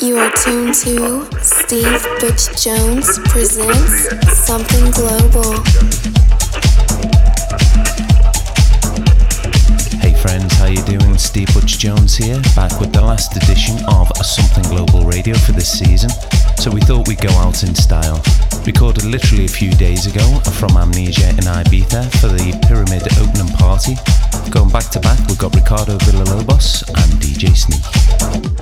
You are tuned to Steve Butch Jones presents Something Global. Hey friends, how you doing? Steve Butch Jones here, back with the last edition of Something Global Radio for this season. So we thought we'd go out in style. Recorded literally a few days ago from Amnesia in Ibiza for the Pyramid opening party. Going back to back, we've got Ricardo Villalobos and DJ Sneak.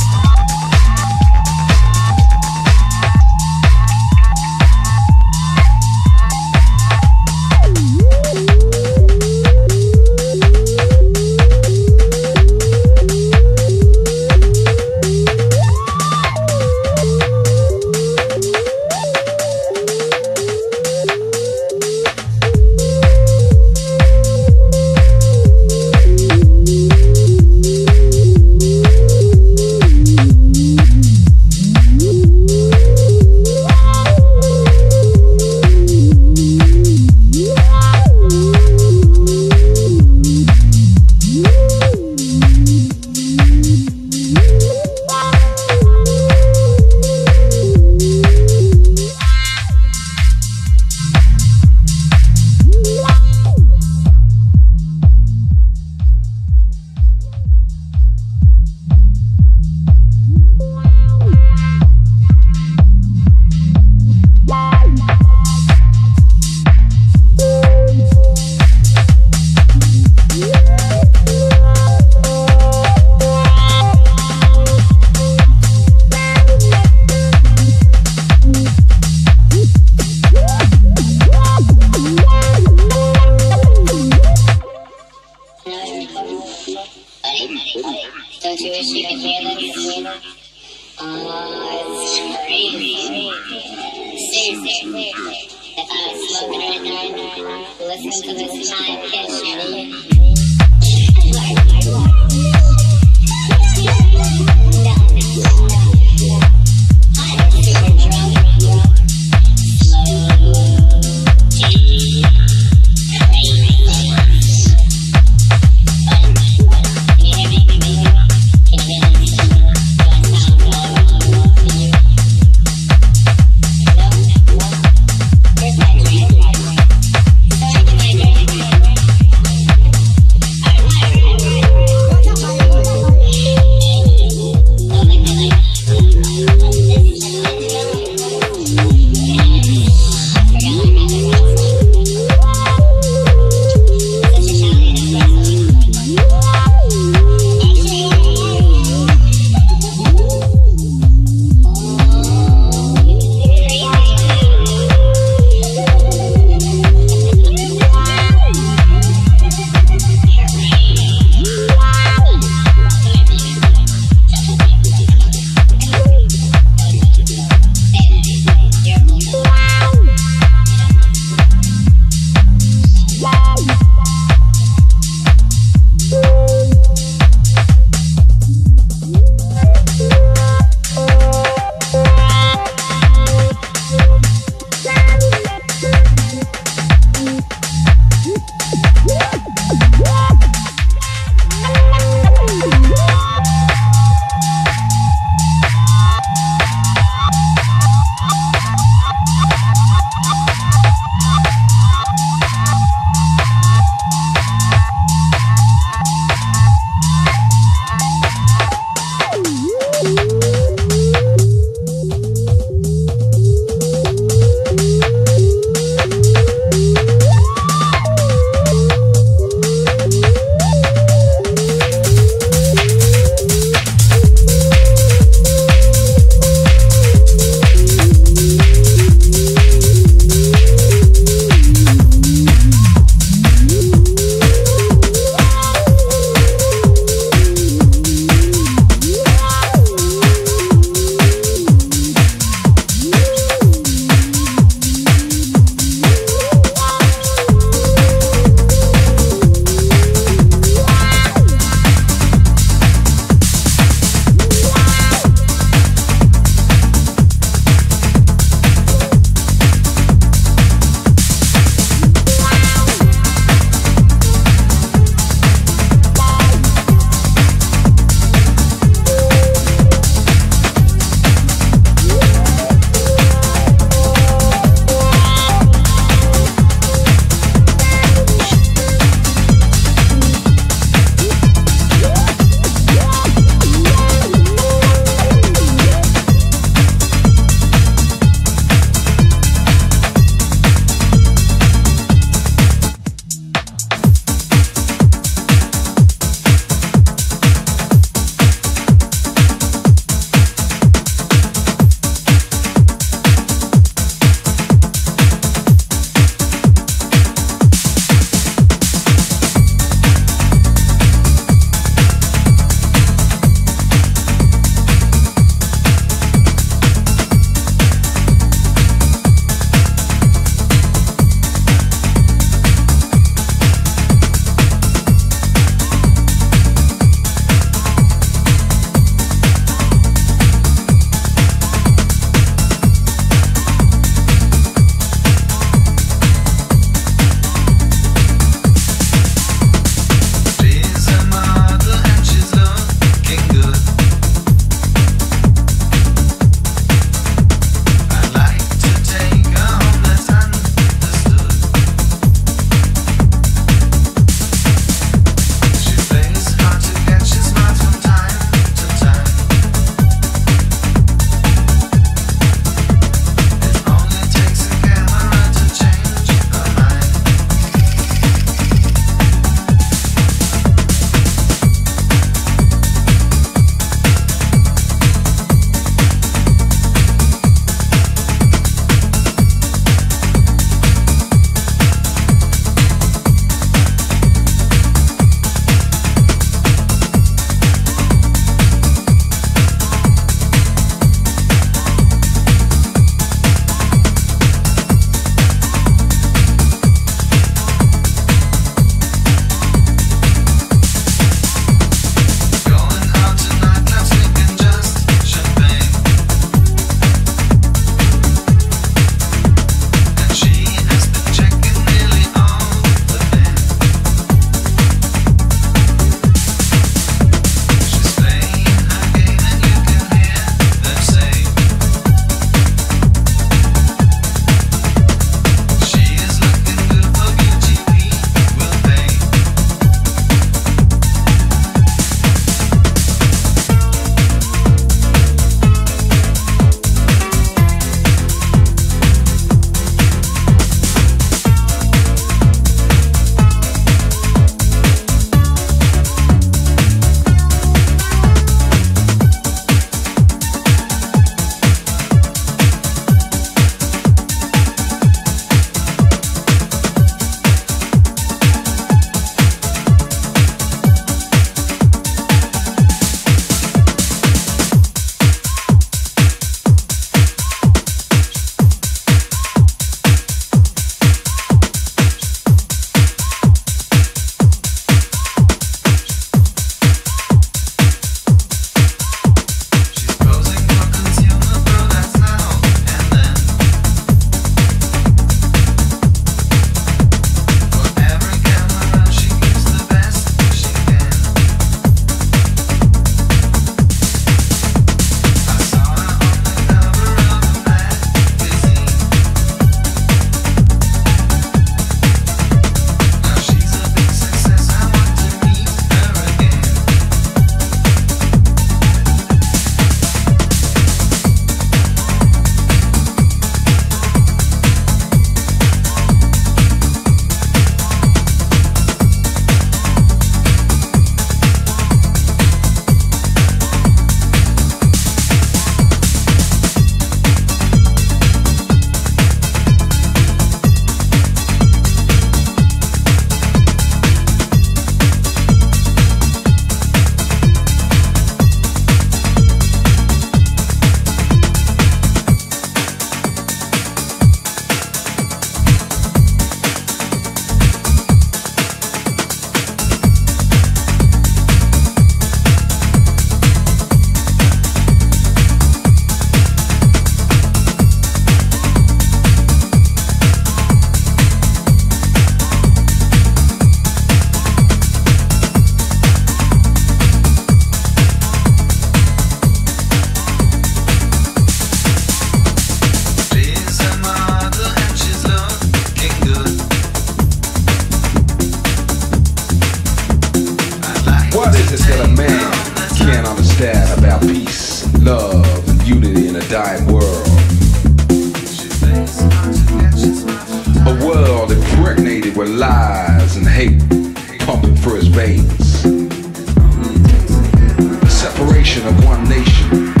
One nation,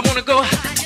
little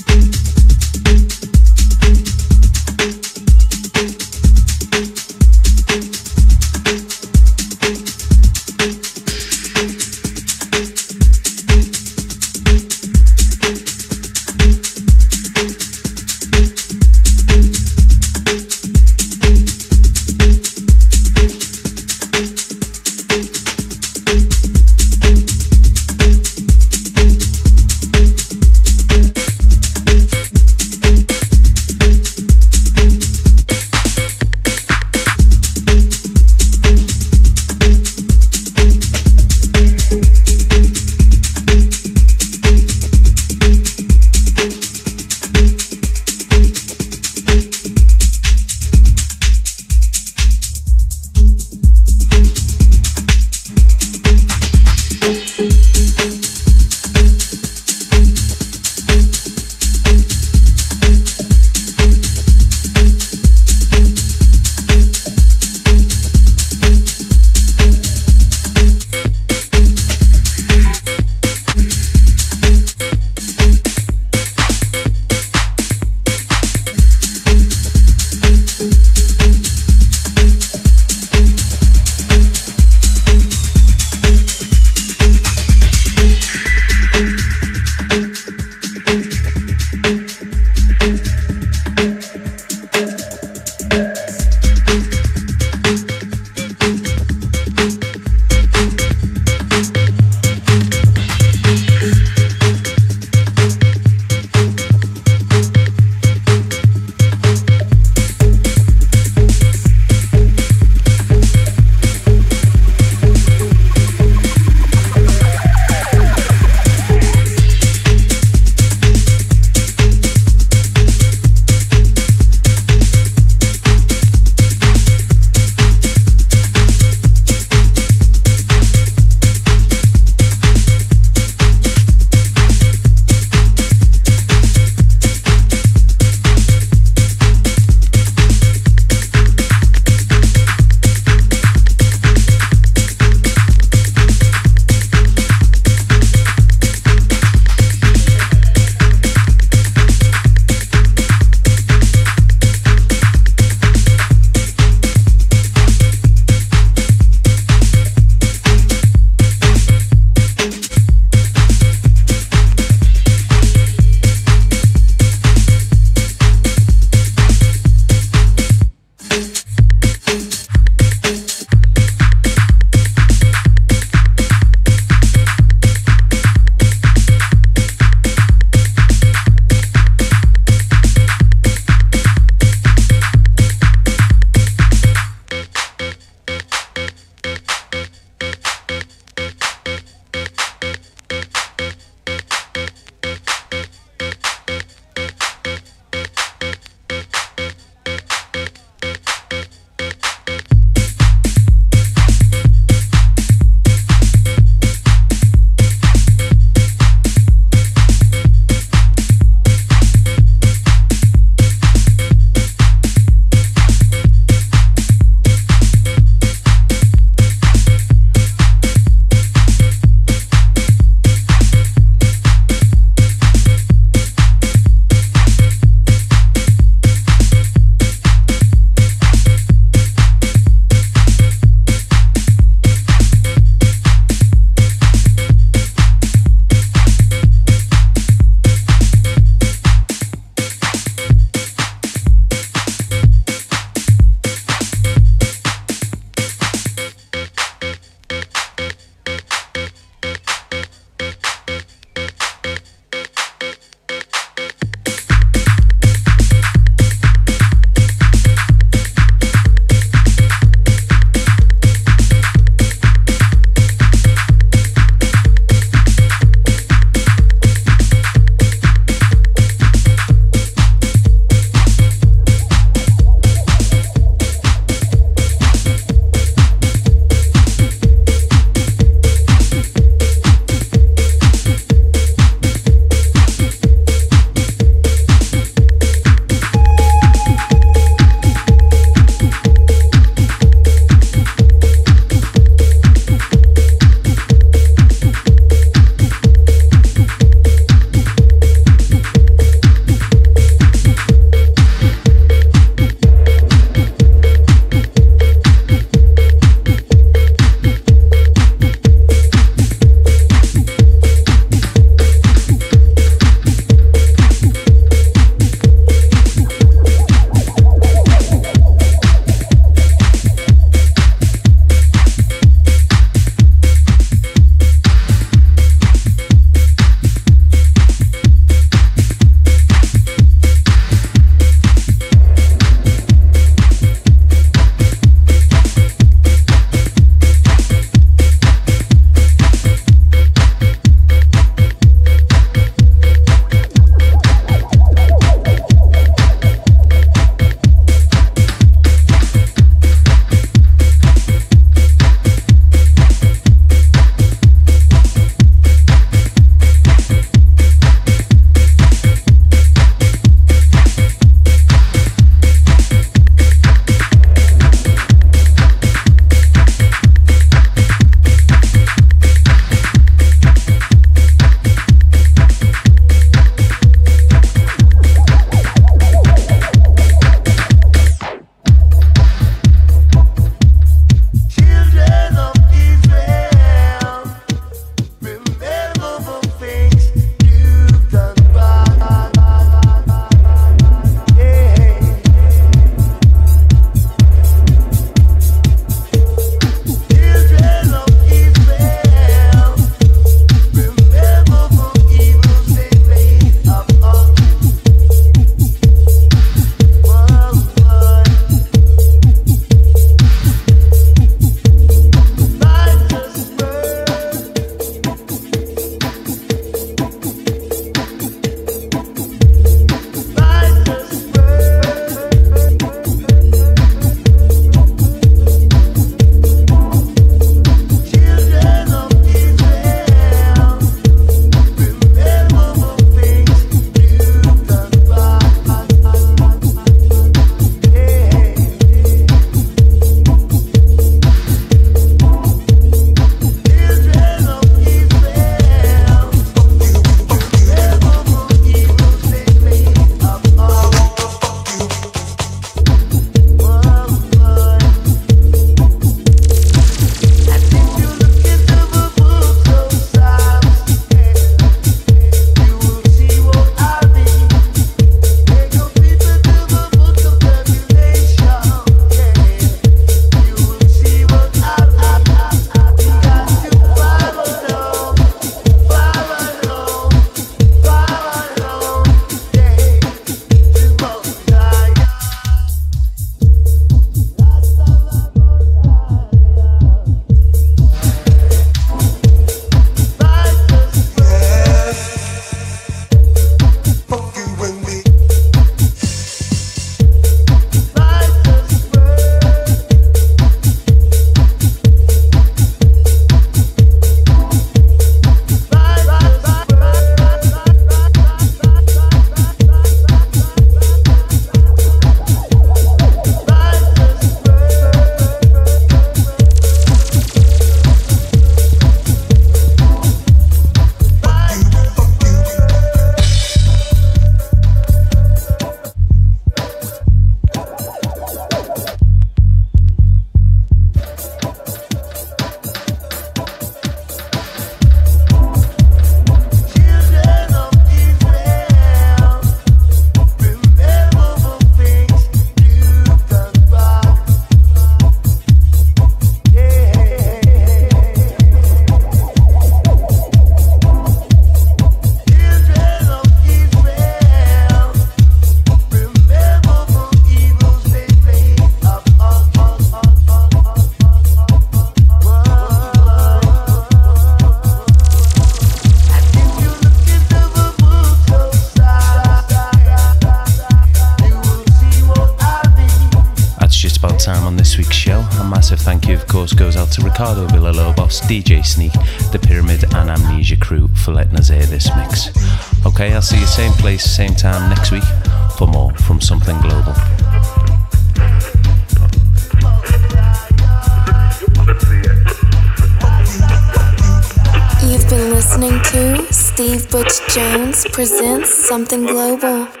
presents Something Global.